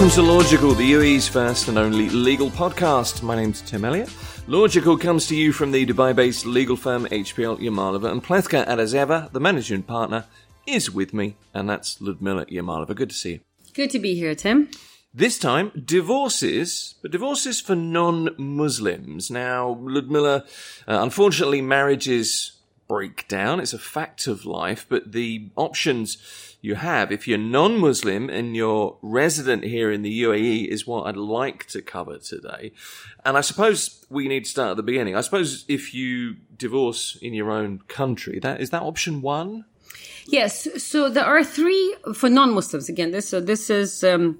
Welcome to Logical, the UAE's first and only legal podcast. My name's Tim Elliott. Logical comes to you from the Dubai-based legal firm HPL Yamalova and Plethka, and as ever, the managing partner is with me, and that's Ludmila Yamalova. Good to see you. Good to be here, Tim. This time, divorces, but divorces for non-Muslims. Now, Ludmila, uh, unfortunately, marriages break down. It's a fact of life, but the options you have if you're non-Muslim and you're resident here in the UAE is what I'd like to cover today. And I suppose we need to start at the beginning. I suppose if you divorce in your own country, that is that option one? Yes. So there are three for non-Muslims. Again, this so this is um,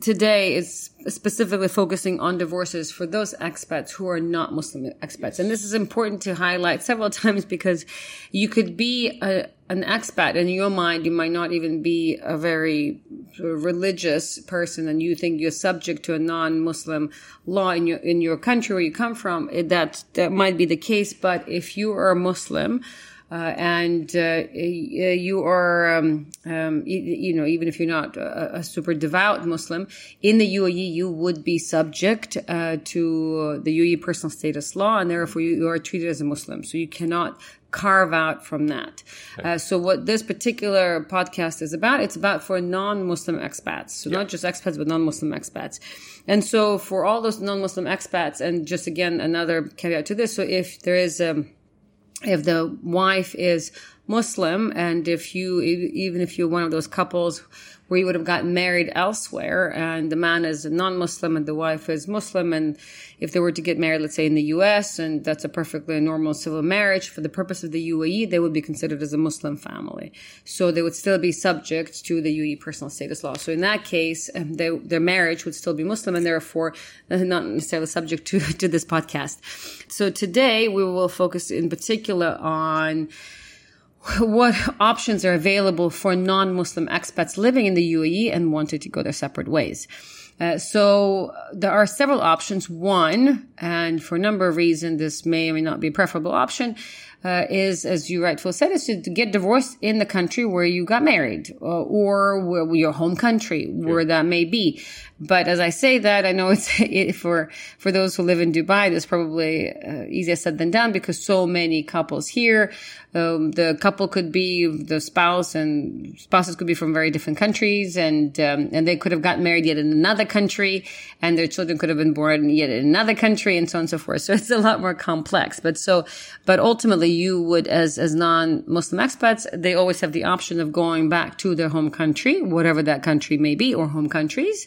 today is specifically focusing on divorces for those expats who are not Muslim expats. And this is important to highlight several times because you could be a, an expat in your mind, you might not even be a very religious person and you think you're subject to a non-Muslim law in your, in your country where you come from. That, that might be the case. But if you are a Muslim, uh, and uh, you are, um, um, you, you, know, even if you're not a, a, super devout Muslim, in the UAE you would be subject uh, to the UAE personal status law, and therefore you, you, are treated as a Muslim. So you cannot carve out from that. Okay. Uh, so what this particular podcast is about, it's about for non-Muslim expats. So yeah. not just expats, but non-Muslim expats. And so for all those non-Muslim expats, and just again, another caveat to this. So if there is, um, if the wife is Muslim and if you, even if you're one of those couples where you would have gotten married elsewhere and the man is a non-Muslim and the wife is Muslim and if they were to get married, let's say in the US and that's a perfectly normal civil marriage for the purpose of the UAE, they would be considered as a Muslim family. So they would still be subject to the UAE personal status law. So in that case, um, they, their marriage would still be Muslim and therefore uh, not necessarily subject to, to this podcast. So today we will focus in particular on what options are available for non-Muslim expats living in the UAE and wanting to go their separate ways. Uh, so there are several options. One, and for a number of reasons, this may or may not be a preferable option, uh, is, as you rightfully said, is to get divorced in the country where you got married uh, or where your home country, where that may be. But as I say that, I know it's it, for for those who live in Dubai, that's probably uh, easier said than done because so many couples here. Um, the couple could be the spouse, and spouses could be from very different countries, and um, and they could have gotten married yet in another country, and their children could have been born yet in another country, and so on and so forth. So it's a lot more complex. But so, but ultimately, you would, as, as non-Muslim expats, they always have the option of going back to their home country, whatever that country may be, or home countries,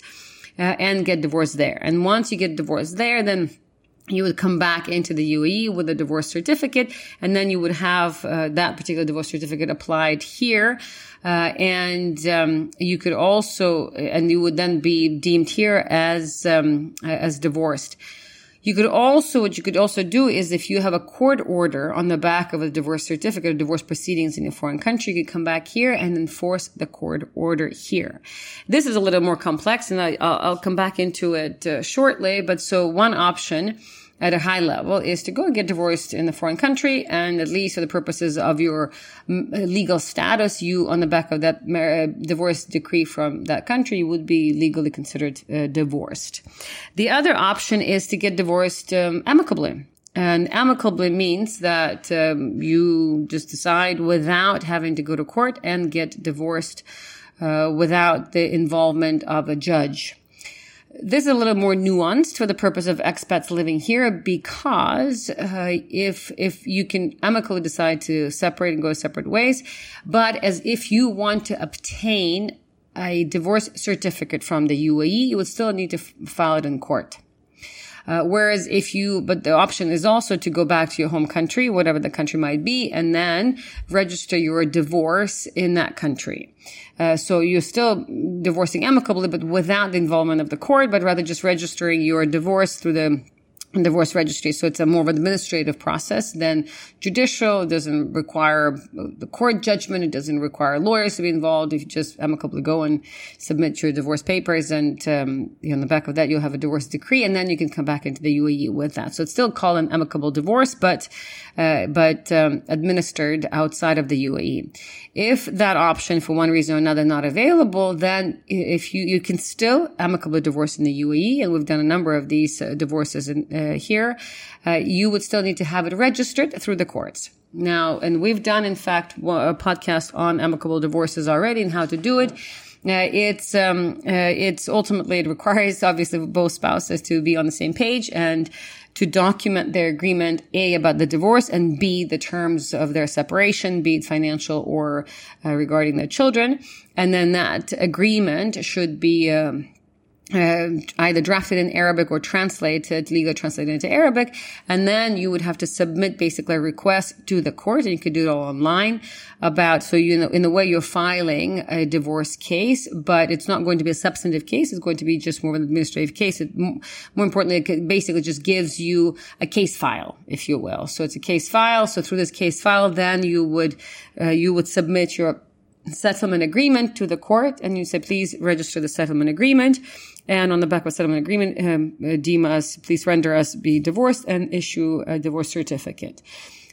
uh, and get divorced there. And once you get divorced there, then you would come back into the UAE with a divorce certificate, and then you would have uh, that particular divorce certificate applied here. Uh, and um, you could also, and you would then be deemed here as um, as divorced. You could also, what you could also do is if you have a court order on the back of a divorce certificate of divorce proceedings in a foreign country, you could come back here and enforce the court order here. This is a little more complex and I, will come back into it uh, shortly. But so one option at a high level is to go and get divorced in the foreign country and at least for the purposes of your legal status you on the back of that uh, divorce decree from that country would be legally considered uh, divorced. The other option is to get divorced um, amicably. And amicably means that um, you just decide without having to go to court and get divorced uh, without the involvement of a judge this is a little more nuanced for the purpose of expats living here because uh, if if you can amicably decide to separate and go separate ways, but as if you want to obtain a divorce certificate from the UAE, you would still need to f- file it in court. Uh, whereas if you, but the option is also to go back to your home country, whatever the country might be, and then register your divorce in that country. Uh, so you're still divorcing amicably, but without the involvement of the court, but rather just registering your divorce through the divorce registry. So it's a more of an administrative process than judicial. It doesn't require the court judgment. It doesn't require lawyers to be involved. If you just amicably go and submit your divorce papers and, um, you know, on the back of that, you'll have a divorce decree and then you can come back into the UAE with that. So it's still called an amicable divorce, but, uh, but, um, administered outside of the UAE. If that option for one reason or another not available, then if you, you can still amicably divorce in the UAE, and we've done a number of these uh, divorces in, uh, here, uh, you would still need to have it registered through the courts. Now, and we've done, in fact, a podcast on amicable divorces already and how to do it. Uh, it's um, uh, it's ultimately it requires obviously both spouses to be on the same page and to document their agreement a about the divorce and b the terms of their separation, be it financial or uh, regarding their children, and then that agreement should be. Um, uh, either drafted in Arabic or translated, legally translated into Arabic. And then you would have to submit basically a request to the court and you could do it all online about, so you know, in the way you're filing a divorce case, but it's not going to be a substantive case. It's going to be just more of an administrative case. It, more importantly, it basically just gives you a case file, if you will. So it's a case file. So through this case file, then you would, uh, you would submit your settlement agreement to the court and you say, please register the settlement agreement. And on the back of a settlement agreement, um, deem us, please render us be divorced and issue a divorce certificate.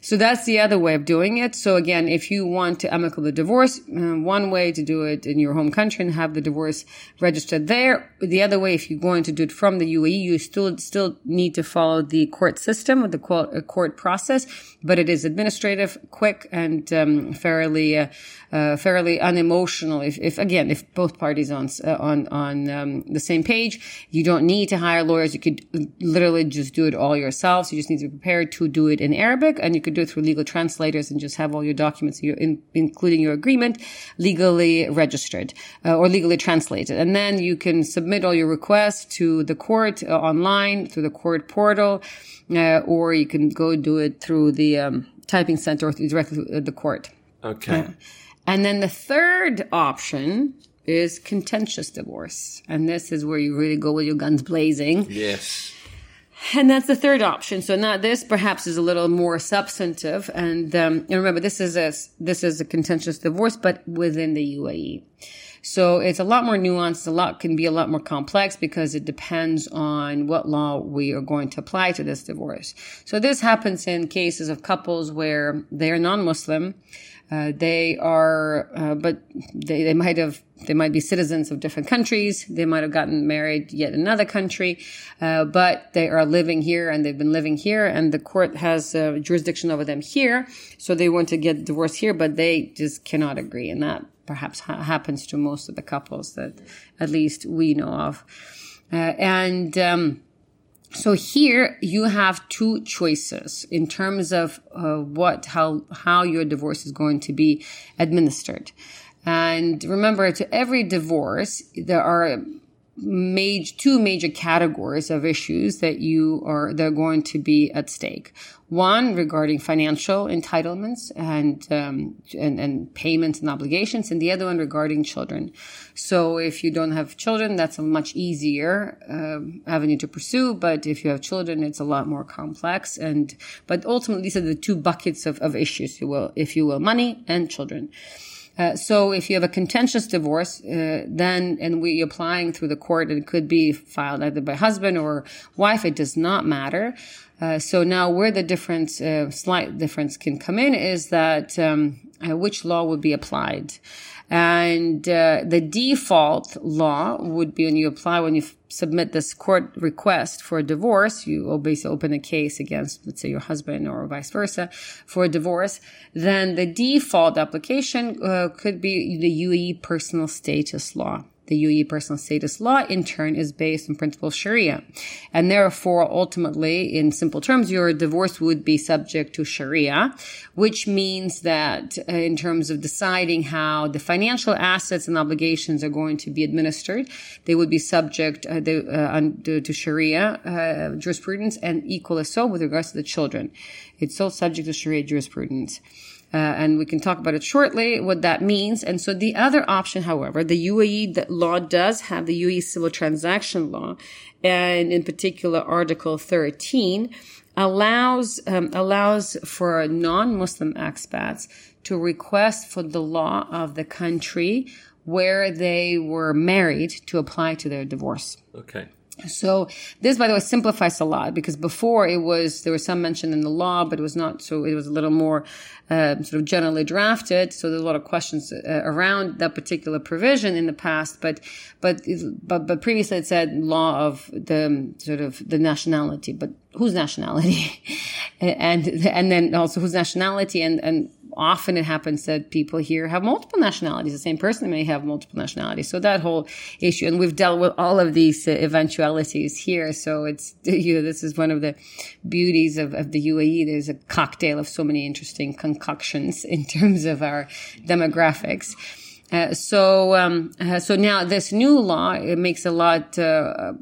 So that's the other way of doing it. So again, if you want to amicably divorce, um, one way to do it in your home country and have the divorce registered there. The other way, if you're going to do it from the UAE, you still still need to follow the court system, the uh, court process, but it is administrative, quick, and um, fairly uh, uh, fairly unemotional. If, if, again, if both parties on uh, on on um, the same page, you don't need to hire lawyers. You could literally just do it all yourselves. You just need to be prepared to do it in Arabic, and you could do it through legal translators and just have all your documents, in, including your agreement, legally registered uh, or legally translated, and then you can submit all your requests to the court uh, online through the court portal, uh, or you can go do it through the um, typing center or directly to the court. Okay. And then the third option is contentious divorce. And this is where you really go with your guns blazing. Yes. And that's the third option. So now this perhaps is a little more substantive. And, um, and remember, this is a, this is a contentious divorce, but within the UAE. So it's a lot more nuanced. A lot can be a lot more complex because it depends on what law we are going to apply to this divorce. So this happens in cases of couples where they are non-Muslim uh, they are, uh, but they, they might have, they might be citizens of different countries. They might have gotten married yet another country, uh, but they are living here and they've been living here and the court has uh, jurisdiction over them here. So they want to get divorced here, but they just cannot agree. And that perhaps ha- happens to most of the couples that at least we know of. Uh, and, um, so here you have two choices in terms of uh, what how how your divorce is going to be administered. And remember, to every divorce, there are major, two major categories of issues that you are, that are going to be at stake. One regarding financial entitlements and, um, and, and payments and obligations, and the other one regarding children. So if you don't have children, that's a much easier uh, avenue to pursue. But if you have children, it's a lot more complex. And but ultimately, these are the two buckets of, of issues, you will, if you will, money and children. Uh, so if you have a contentious divorce, uh, then, and we applying through the court, it could be filed either by husband or wife. It does not matter. Uh, so now where the difference, uh, slight difference can come in is that, um, uh, which law would be applied. And uh, the default law would be when you apply, when you f- submit this court request for a divorce, you basically open a case against, let's say, your husband or vice versa for a divorce. Then the default application uh, could be the UAE personal status law. The UAE personal status law, in turn, is based on principle Sharia. And therefore, ultimately, in simple terms, your divorce would be subject to Sharia, which means that uh, in terms of deciding how the financial assets and obligations are going to be administered, they would be subject uh, uh, to Sharia uh, jurisprudence and equally so with regards to the children. It's all subject to Sharia jurisprudence. Uh, and we can talk about it shortly, what that means. And so the other option, however, the UAE law does have the UAE civil transaction law, and in particular, Article 13 allows um, allows for non-Muslim expats to request for the law of the country where they were married to apply to their divorce. Okay. So this, by the way, simplifies a lot because before it was there was some mention in the law, but it was not. So it was a little more uh, sort of generally drafted. So there's a lot of questions uh, around that particular provision in the past. But but but but previously it said law of the sort of the nationality, but whose nationality, and and then also whose nationality and and often it happens that people here have multiple nationalities. The same person may have multiple nationalities. So that whole issue, and we've dealt with all of these uh, eventualities here. So it's, you know, this is one of the beauties of, of the UAE. There's a cocktail of so many interesting concoctions in terms of our demographics. Uh, so, um, uh, so now this new law it makes a lot uh,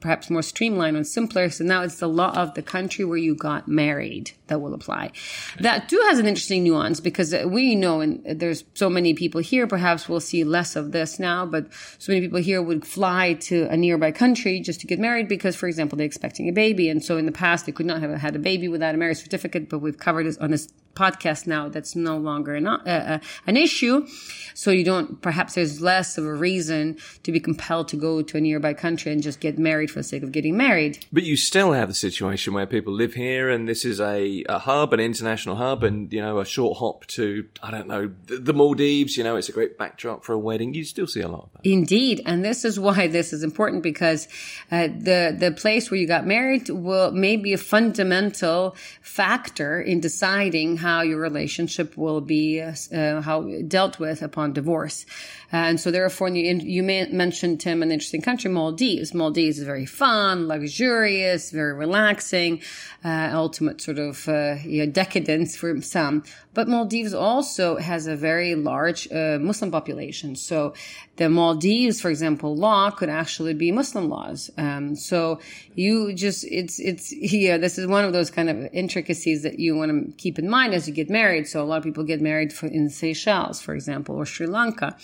perhaps more streamlined and simpler. So now it's the law of the country where you got married that will apply. That too has an interesting nuance because we know, and there's so many people here. Perhaps we'll see less of this now, but so many people here would fly to a nearby country just to get married because, for example, they're expecting a baby, and so in the past they could not have had a baby without a marriage certificate. But we've covered this on this podcast now that's no longer an, uh, uh, an issue. So you don't, perhaps there's less of a reason to be compelled to go to a nearby country and just get married for the sake of getting married. But you still have the situation where people live here and this is a, a hub, an international hub, and, you know, a short hop to, I don't know, the, Maldives, you know, it's a great backdrop for a wedding. You still see a lot of that. Indeed. And this is why this is important because uh, the, the place where you got married will, may be a fundamental factor in deciding how your relationship will be uh, how dealt with upon divorce. And so therefore, you, you mentioned, Tim, an interesting country, Maldives. Maldives is very fun, luxurious, very relaxing, uh, ultimate sort of uh, you know, decadence for some. But Maldives also has a very large uh, Muslim population. So the Maldives, for example, law could actually be Muslim laws. Um, so you just, it's, it's, yeah, this is one of those kind of intricacies that you want to keep in mind as you get married. So a lot of people get married for, in Seychelles, for example, or Sri Lanka.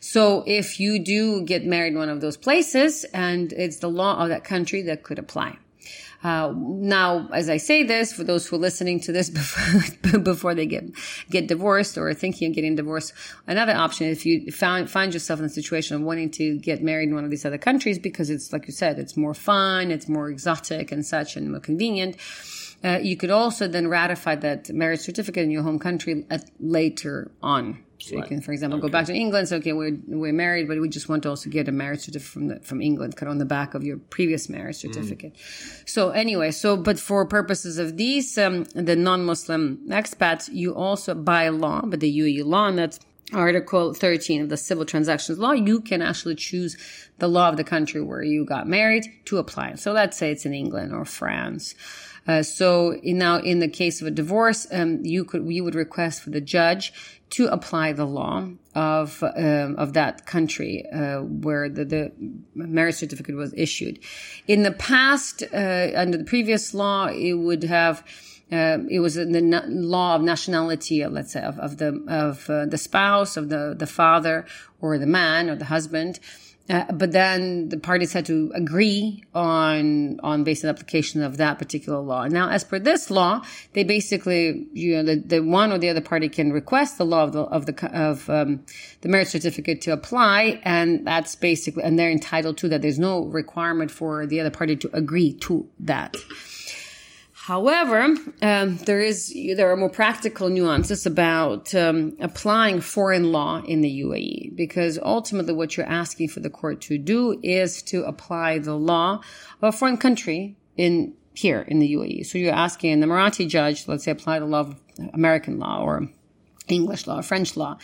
So if you do get married in one of those places and it's the law of that country that could apply. Uh, now, as I say this, for those who are listening to this before, before they get get divorced or thinking of getting divorced, another option if you find find yourself in a situation of wanting to get married in one of these other countries because it's like you said, it's more fun, it's more exotic and such, and more convenient. Uh, you could also then ratify that marriage certificate in your home country at, later on. So right. you can, for example, okay. go back to England. So, okay, we're, we're married, but we just want to also get a marriage certificate from the, from England, of on the back of your previous marriage mm. certificate. Mm. So anyway, so, but for purposes of these, um, the non-Muslim expats, you also by law, but the UAE law, and that's Article 13 of the Civil Transactions Law, you can actually choose the law of the country where you got married to apply. So let's say it's in England or France. Uh, so in, now, in the case of a divorce, um, you could you would request for the judge to apply the law of um, of that country uh, where the, the marriage certificate was issued. In the past, uh, under the previous law, it would have. Uh, it was the na- law of nationality, let's say, of, of the of uh, the spouse, of the the father, or the man, or the husband. Uh, but then the parties had to agree on on basic application of that particular law. Now, as per this law, they basically, you know, the, the one or the other party can request the law of the of the of um, the marriage certificate to apply, and that's basically, and they're entitled to that. There's no requirement for the other party to agree to that. However, um, there is there are more practical nuances about um, applying foreign law in the UAE because ultimately what you're asking for the court to do is to apply the law of a foreign country in here in the UAE. So you're asking the Emirati judge, let's say, apply the law of American law or English law, or French law.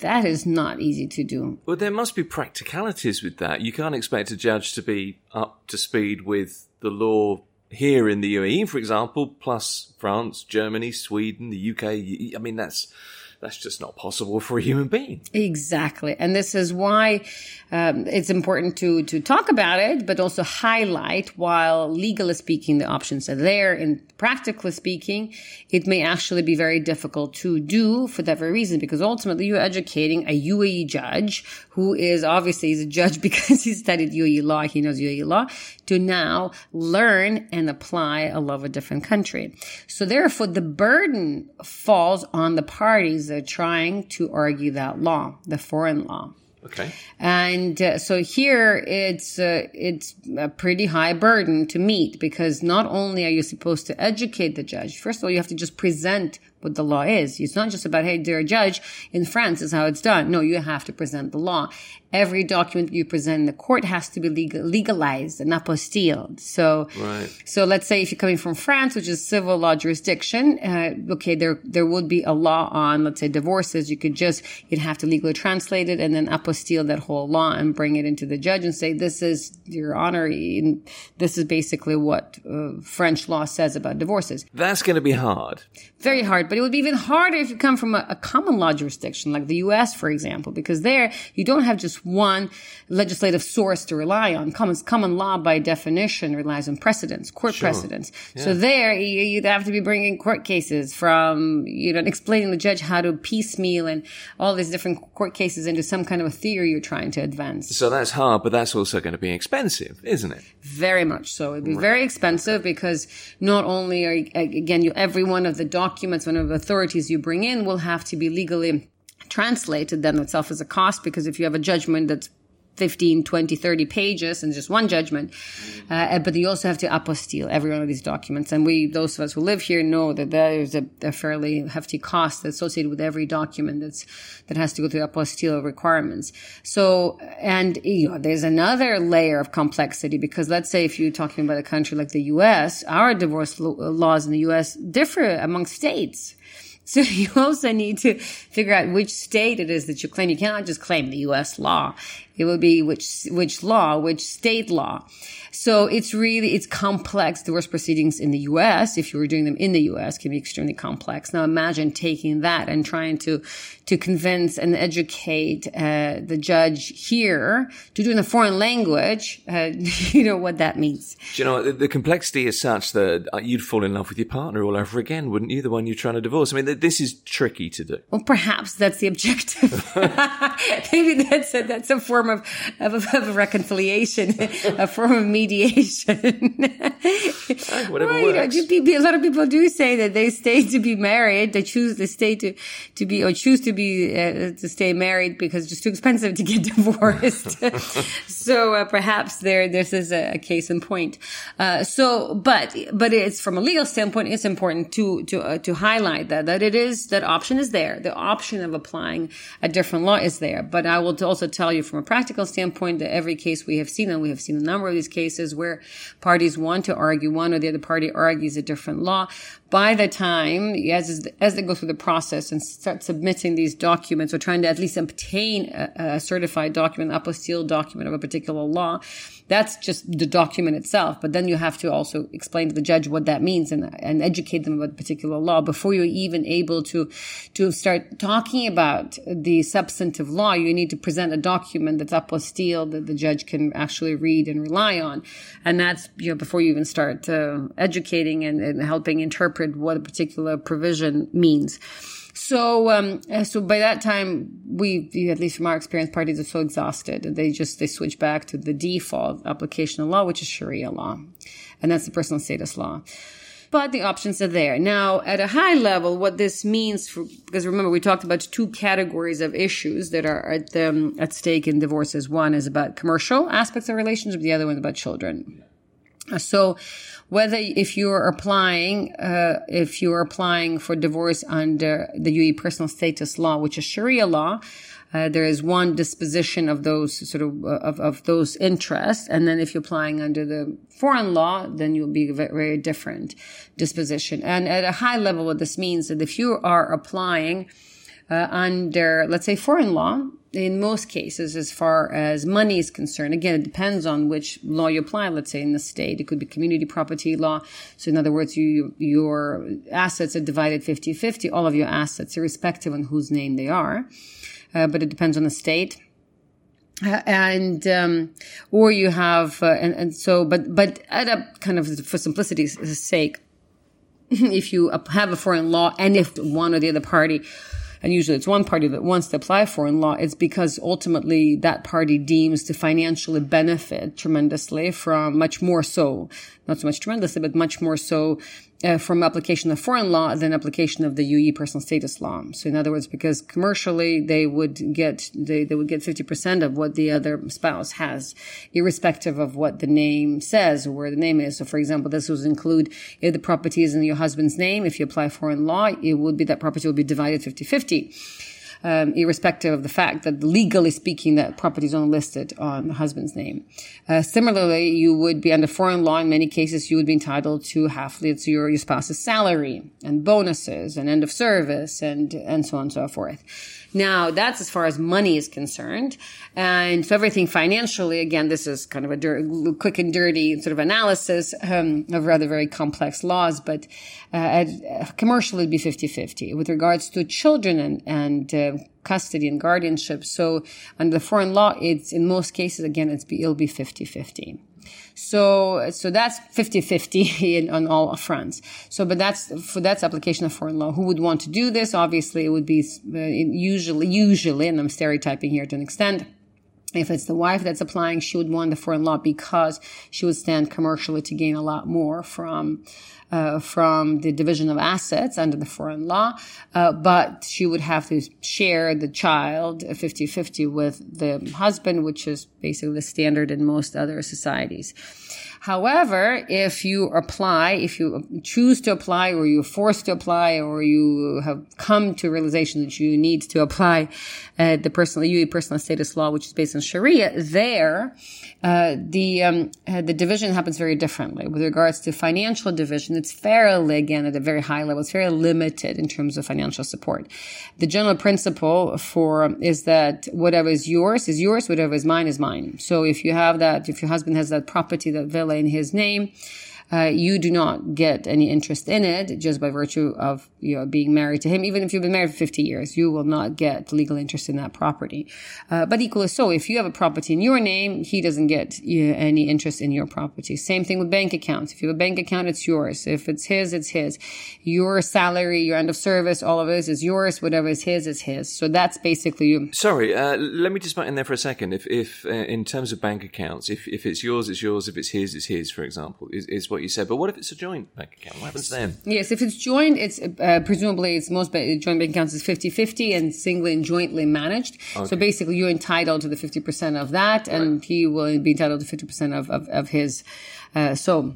That is not easy to do. Well, there must be practicalities with that. You can't expect a judge to be up to speed with the law here in the UAE, for example, plus France, Germany, Sweden, the UK. I mean, that's that's just not possible for a human being. Exactly. And this is why um, it's important to, to talk about it, but also highlight while legally speaking, the options are there. And practically speaking, it may actually be very difficult to do for that very reason, because ultimately you're educating a UAE judge who is obviously is a judge because he studied UAE law. He knows UAE law to now learn and apply a law of a different country. So therefore the burden falls on the parties that are trying to argue that law, the foreign law. Okay. And uh, so here it's uh, it's a pretty high burden to meet because not only are you supposed to educate the judge, first of all, you have to just present what the law is. It's not just about, hey, dear judge, in France is how it's done. No, you have to present the law. Every document you present in the court has to be legal, legalized and apostilled. So, right. so let's say if you're coming from France, which is civil law jurisdiction, uh, okay, there, there would be a law on, let's say, divorces. You could just, you'd have to legally translate it and then apostille that whole law and bring it into the judge and say, this is, your honor, this is basically what uh, French law says about divorces. That's going to be hard. Very hard, but it would be even harder if you come from a, a, common law jurisdiction like the US, for example, because there you don't have just one legislative source to rely on. Common, common law by definition relies on precedents, court sure. precedents. Yeah. So there you, would have to be bringing court cases from, you know, explaining the judge how to piecemeal and all these different court cases into some kind of a theory you're trying to advance. So that's hard, but that's also going to be expensive, isn't it? Very much so. It'd be right. very expensive because not only are, again, you, every one of the documents one of the authorities you bring in will have to be legally translated then itself as a cost because if you have a judgment that's 15, 20, 30 pages and just one judgment. Uh, but you also have to apostille every one of these documents. And we, those of us who live here know that there is a, a fairly hefty cost associated with every document that's, that has to go through apostille requirements. So, and you know, there's another layer of complexity because let's say if you're talking about a country like the U.S., our divorce lo- laws in the U.S. differ among states. So you also need to figure out which state it is that you claim. You cannot just claim the U.S. law. It will be which, which law, which state law. So it's really, it's complex. Divorce proceedings in the U.S., if you were doing them in the U.S., can be extremely complex. Now imagine taking that and trying to, to convince and educate, uh, the judge here to do in a foreign language, uh, you know what that means. Do you know, the, the, complexity is such that uh, you'd fall in love with your partner all over again, wouldn't you? The one you're trying to divorce. I mean, this is tricky to do. Well, perhaps that's the objective. Maybe that's a, that's a form of, of, of reconciliation, a form of mediation. Whatever well, works. You know, a lot of people do say that they stay to be married. They choose to stay to, to be, or choose to be, uh, to stay married because it's just too expensive to get divorced. so uh, perhaps there, this is a, a case in point. Uh, so, but, but it's from a legal standpoint, it's important to, to, uh, to highlight that, that it is, that option is there. The option of applying a different law is there. But I will also tell you from a practical standpoint that every case we have seen, and we have seen a number of these cases where parties want to argue, one or the other party argues a different law. By the time, as, as they go through the process and start submitting these documents or trying to at least obtain a, a certified document, apostille document of a particular law, that's just the document itself. But then you have to also explain to the judge what that means and, and educate them about the particular law before you're even able to, to start talking about the substantive law. You need to present a document that's apostille that the judge can actually read and rely on. And that's, you know, before you even start uh, educating and, and helping interpret what a particular provision means. So, um, uh, so by that time, we, at least from our experience, parties are so exhausted. They just, they switch back to the default application of law, which is Sharia law. And that's the personal status law. But the options are there. Now, at a high level, what this means for, because remember, we talked about two categories of issues that are at, um, at stake in divorces. One is about commercial aspects of relationship. The other one is about children. So whether if you're applying, uh, if you're applying for divorce under the UAE personal status law, which is Sharia law, uh, there is one disposition of those sort of, uh, of, of those interests. And then if you're applying under the foreign law, then you'll be a very, very different disposition. And at a high level, what this means is that if you are applying uh, under, let's say, foreign law, in most cases, as far as money is concerned, again, it depends on which law you apply. Let's say in the state, it could be community property law. So in other words, you, your assets are divided 50-50, all of your assets, irrespective on whose name they are. Uh, but it depends on the state. Uh, and um, or you have uh, and, and so but but at a kind of for simplicity's sake if you have a foreign law and if one or the other party and usually it's one party that wants to apply foreign law, it's because ultimately that party deems to financially benefit tremendously from much more so, not so much tremendously, but much more so uh, from application of foreign law than application of the UE personal status law. So in other words, because commercially they would get, they, they would get 50% of what the other spouse has, irrespective of what the name says or where the name is. So for example, this would include if the property is in your husband's name, if you apply foreign law, it would be that property will be divided 50-50 um, irrespective of the fact that legally speaking, that property is only listed on the husband's name. Uh, similarly, you would be under foreign law. In many cases, you would be entitled to half it's your, your spouse's salary and bonuses and end of service and and so on and so forth. Now, that's as far as money is concerned. And so everything financially, again, this is kind of a dir- quick and dirty sort of analysis um, of rather very complex laws, but uh, commercially it'd be 50-50. With regards to children and, and uh, custody and guardianship, so under the foreign law, it's in most cases, again, it's it'll be 50-50. So, so that's 50-50 on all fronts. So, but that's, for that's application of foreign law. Who would want to do this? Obviously, it would be uh, usually, usually, and I'm stereotyping here to an extent, if it's the wife that's applying, she would want the foreign law because she would stand commercially to gain a lot more from uh, from the division of assets under the foreign law, uh, but she would have to share the child 50-50 with the husband, which is basically the standard in most other societies. However, if you apply, if you choose to apply or you're forced to apply or you have come to realization that you need to apply uh, the personal UE personal status law, which is based on Sharia, there uh, the um, uh, the division happens very differently. With regards to financial division, it's fairly again at a very high level. It's very limited in terms of financial support. The general principle for is that whatever is yours is yours, whatever is mine is mine. So if you have that, if your husband has that property, that villa in his name, uh, you do not get any interest in it just by virtue of you know being married to him. Even if you've been married for 50 years, you will not get legal interest in that property. Uh, but equally so, if you have a property in your name, he doesn't get you know, any interest in your property. Same thing with bank accounts. If you have a bank account, it's yours. If it's his, it's his. Your salary, your end of service, all of this is yours. Whatever is his is his. So that's basically you. Sorry, uh, let me just butt in there for a second. If, if uh, in terms of bank accounts, if, if it's yours, it's yours. If it's his, it's his. For example, is, is what what you said. But what if it's a joint bank account? What happens then? Yes, if it's joint, it's uh, presumably it's most joint bank accounts is 50-50 and singly and jointly managed. Okay. So basically, you're entitled to the fifty percent of that, and right. he will be entitled to fifty percent of, of, of his. Uh, so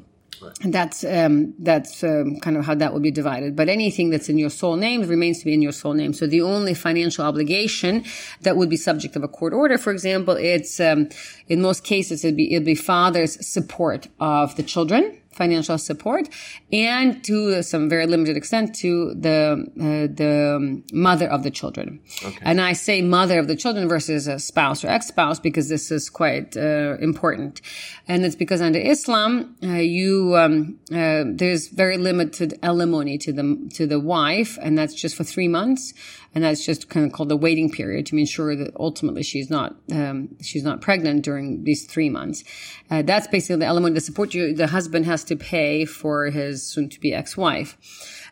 and that's um, that's um, kind of how that would be divided. But anything that's in your sole name remains to be in your sole name. So the only financial obligation that would be subject of a court order, for example, it's um, in most cases it'd be it'd be father's support of the children financial support and to some very limited extent to the uh, the mother of the children. Okay. And I say mother of the children versus a spouse or ex-spouse because this is quite uh, important. And it's because under Islam, uh, you um, uh, there's very limited alimony to the to the wife, and that's just for three months and that's just kind of called the waiting period to ensure that ultimately she's not um, she's not pregnant during these three months. Uh, that's basically the element of support you the husband has to pay for his soon to be ex wife,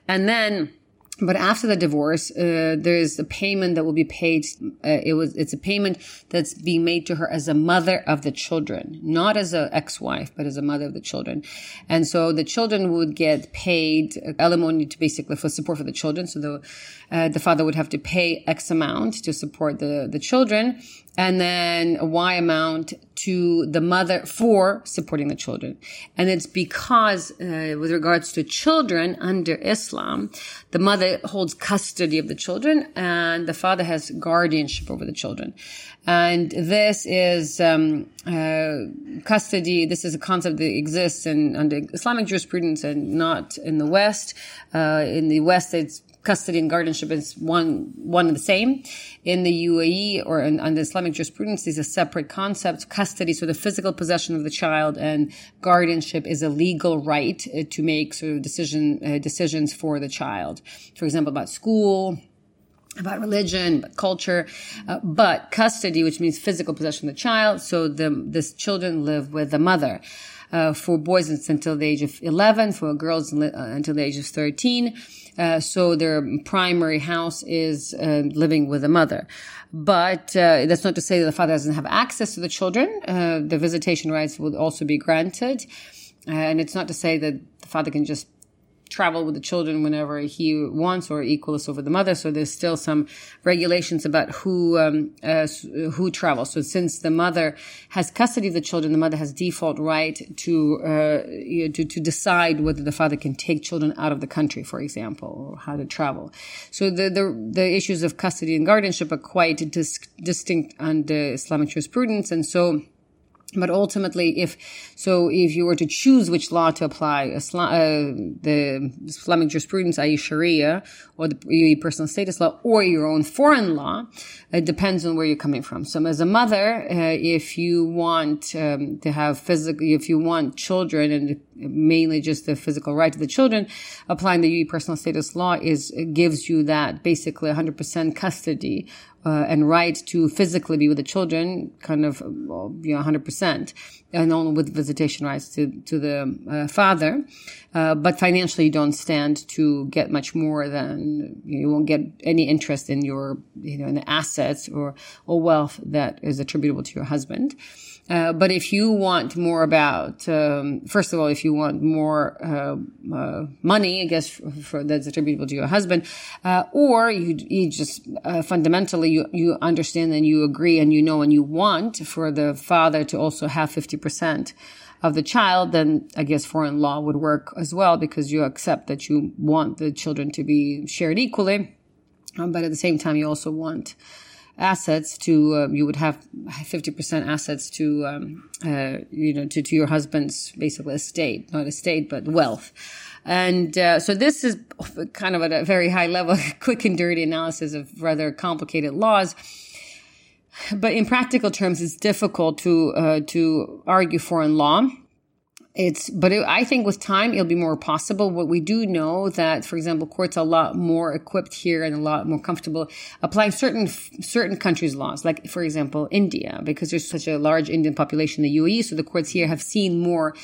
and then but after the divorce, uh, there's a payment that will be paid. Uh, it was it's a payment that's being made to her as a mother of the children, not as an ex-wife, but as a mother of the children. And so the children would get paid alimony to basically for support for the children. So the uh, the father would have to pay X amount to support the the children, and then a Y amount to the mother for supporting the children. And it's because, uh, with regards to children under Islam, the mother holds custody of the children and the father has guardianship over the children. And this is um, uh, custody. This is a concept that exists in under Islamic jurisprudence and not in the West. Uh, in the West, it's custody and guardianship is one one and the same. In the UAE or in, in Islamic jurisprudence, these are separate concepts. Custody, so the physical possession of the child, and guardianship is a legal right uh, to make sort of decision uh, decisions for the child. For example, about school, about religion, about culture, uh, but custody, which means physical possession of the child. So the this children live with the mother. Uh, for boys it's until the age of 11, for girls uh, until the age of 13. Uh, so their primary house is uh, living with the mother. But uh, that's not to say that the father doesn't have access to the children. the visitation rights would also be granted. and it's not to say that the father can just travel with the children whenever he wants or equals over the mother. So there's still some regulations about who, um, uh, who travels. So since the mother has custody of the children, the mother has default right to, uh, to, to decide whether the father can take children out of the country, for example, or how to travel. So the, the, the issues of custody and guardianship are quite dis- distinct under Islamic jurisprudence. And so, but ultimately, if so, if you were to choose which law to apply, Islam, uh, the Islamic jurisprudence, i.e., Sharia, or the personal status law, or your own foreign law, it depends on where you're coming from. So, as a mother, uh, if you want um, to have physical, if you want children, and mainly just the physical right to the children, applying the UAE personal status law is gives you that basically 100% custody uh, and right to physically be with the children, kind of, you know, 100%, and only with visitation rights to, to the uh, father. Uh, but financially, you don't stand to get much more than, you won't get any interest in your, you know, in the assets or, or wealth that is attributable to your husband. Uh, but if you want more about, um, first of all, if you want more uh, uh, money, I guess for, for, that's attributable to your husband, uh, or you, you just uh, fundamentally you, you understand and you agree and you know and you want for the father to also have fifty percent of the child, then I guess foreign law would work as well because you accept that you want the children to be shared equally, um, but at the same time you also want assets to um, you would have 50% assets to um, uh, you know to, to your husband's basically estate not estate but wealth. And uh, so this is kind of at a very high level quick and dirty analysis of rather complicated laws. But in practical terms it's difficult to uh, to argue foreign law it's but it, i think with time it'll be more possible. What we do know that for example courts are a lot more equipped here and a lot more comfortable applying certain certain countries laws like for example india because there's such a large indian population in the uae so the courts here have seen more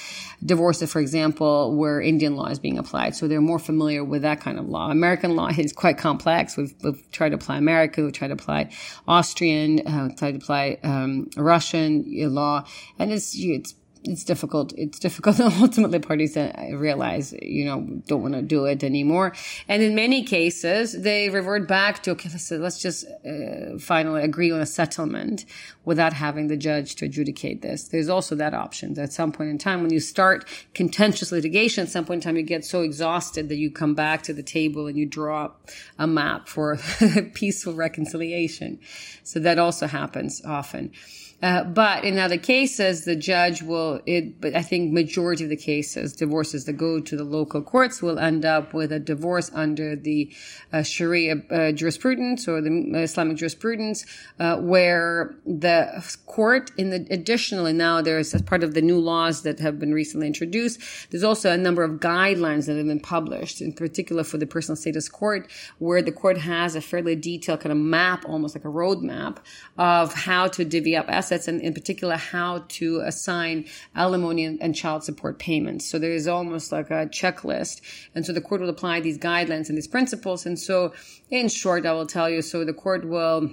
divorces for example where indian law is being applied. So they're more familiar with that kind of law. American law is quite complex. We've, we've tried to apply american we've tried to apply austrian uh, tried to apply um, russian law. And it's it's it's difficult. It's difficult. Ultimately, parties that realize, you know, don't want to do it anymore. And in many cases, they revert back to, okay, let's, let's just uh, finally agree on a settlement without having the judge to adjudicate this. There's also that option. At some point in time, when you start contentious litigation, at some point in time, you get so exhausted that you come back to the table and you draw a map for peaceful reconciliation. So that also happens often. Uh, but in other cases, the judge will, it, but I think majority of the cases, divorces that go to the local courts will end up with a divorce under the uh, Sharia uh, jurisprudence or the Islamic jurisprudence, uh, where the court in the, additionally now there's as part of the new laws that have been recently introduced, there's also a number of guidelines that have been published, in particular for the personal status court, where the court has a fairly detailed kind of map, almost like a roadmap of how to divvy up assets assets and in particular how to assign alimony and child support payments. So there is almost like a checklist. And so the court will apply these guidelines and these principles. And so in short, I will tell you, so the court will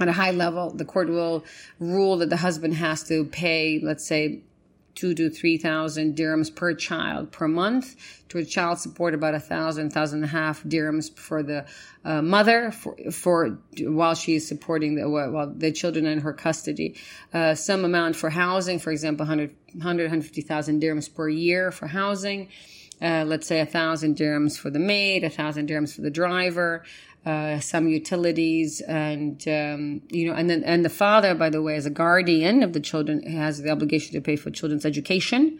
at a high level, the court will rule that the husband has to pay, let's say, two to three thousand dirhams per child per month to a child support about a thousand thousand and a half dirhams for the uh, mother for, for while she is supporting the while the children in her custody. Uh, some amount for housing for example 100 100 150,000 dirhams per year for housing. Uh, let's say a thousand dirhams for the maid, a thousand dirhams for the driver, uh, some utilities, and um, you know, and then and the father, by the way, as a guardian of the children, has the obligation to pay for children's education.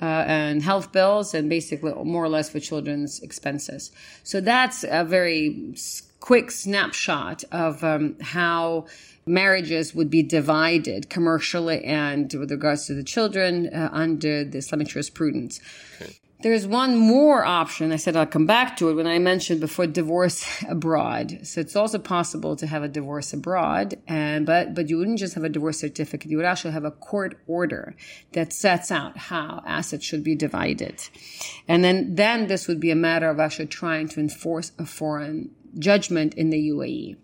uh, and health bills, and basically more or less for children's expenses. So that's a very quick snapshot of um, how marriages would be divided commercially and with regards to the children uh, under the Islamic jurisprudence. Okay. There's one more option. I said I'll come back to it when I mentioned before divorce abroad. So it's also possible to have a divorce abroad, and but but you wouldn't just have a divorce certificate. You would actually have a court order that sets out how assets should be divided, and then then this would be a matter of actually trying to enforce a foreign judgment in the UAE.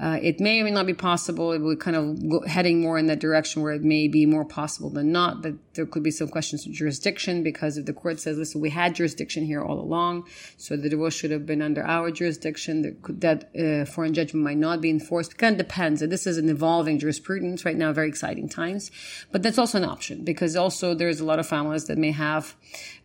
Uh, it may or may not be possible. We're kind of go, heading more in that direction where it may be more possible than not, but there could be some questions of jurisdiction because if the court says, listen, we had jurisdiction here all along, so the divorce should have been under our jurisdiction, that, that uh, foreign judgment might not be enforced. It kind of depends. This is an evolving jurisprudence right now, very exciting times, but that's also an option because also there's a lot of families that may have,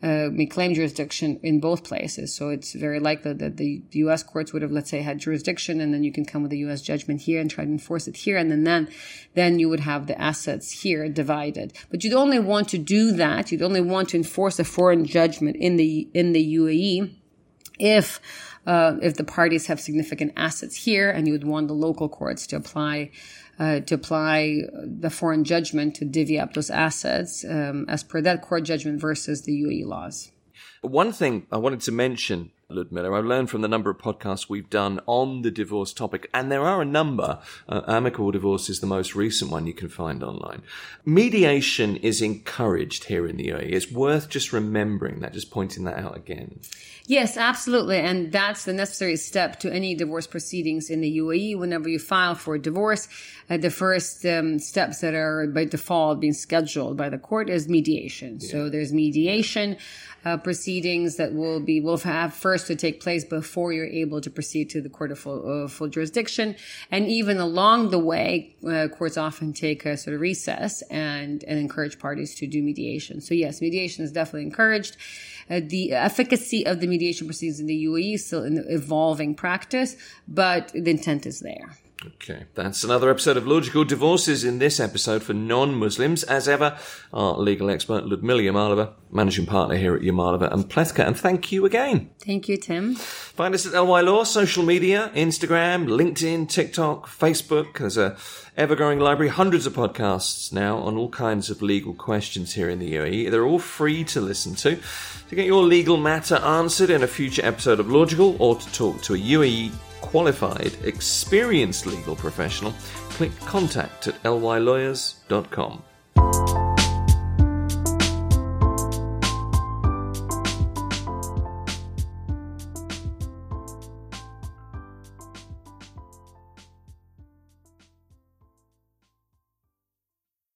uh, may claim jurisdiction in both places. So it's very likely that the U.S. courts would have, let's say, had jurisdiction and then you can come with the U.S judgment here and try to enforce it here. And then, then, then you would have the assets here divided. But you'd only want to do that. You'd only want to enforce a foreign judgment in the, in the UAE if, uh, if the parties have significant assets here and you would want the local courts to apply uh, to apply the foreign judgment to divvy up those assets um, as per that court judgment versus the UAE laws. One thing I wanted to mention Ludmila. I've learned from the number of podcasts we've done on the divorce topic, and there are a number. Uh, amicable divorce is the most recent one you can find online. Mediation is encouraged here in the UAE. It's worth just remembering that, just pointing that out again. Yes, absolutely. And that's the necessary step to any divorce proceedings in the UAE. Whenever you file for a divorce, uh, the first um, steps that are by default being scheduled by the court is mediation. Yeah. So there's mediation uh, proceedings that will be will have first to take place before you're able to proceed to the court of full, uh, full jurisdiction. And even along the way, uh, courts often take a sort of recess and and encourage parties to do mediation. So yes, mediation is definitely encouraged. Uh, the efficacy of the mediation proceedings in the UAE is still an evolving practice, but the intent is there. Okay, that's another episode of Logical Divorces in this episode for non-Muslims. As ever, our legal expert Ludmila Yamalova, managing partner here at Yamalova and Plecha, and thank you again. Thank you, Tim. Find us at LY Law, social media, Instagram, LinkedIn, TikTok, Facebook. There's a ever-growing library, hundreds of podcasts now on all kinds of legal questions here in the UAE. They're all free to listen to. To get your legal matter answered in a future episode of Logical or to talk to a UAE qualified, experienced legal professional, click contact at lylawyers.com.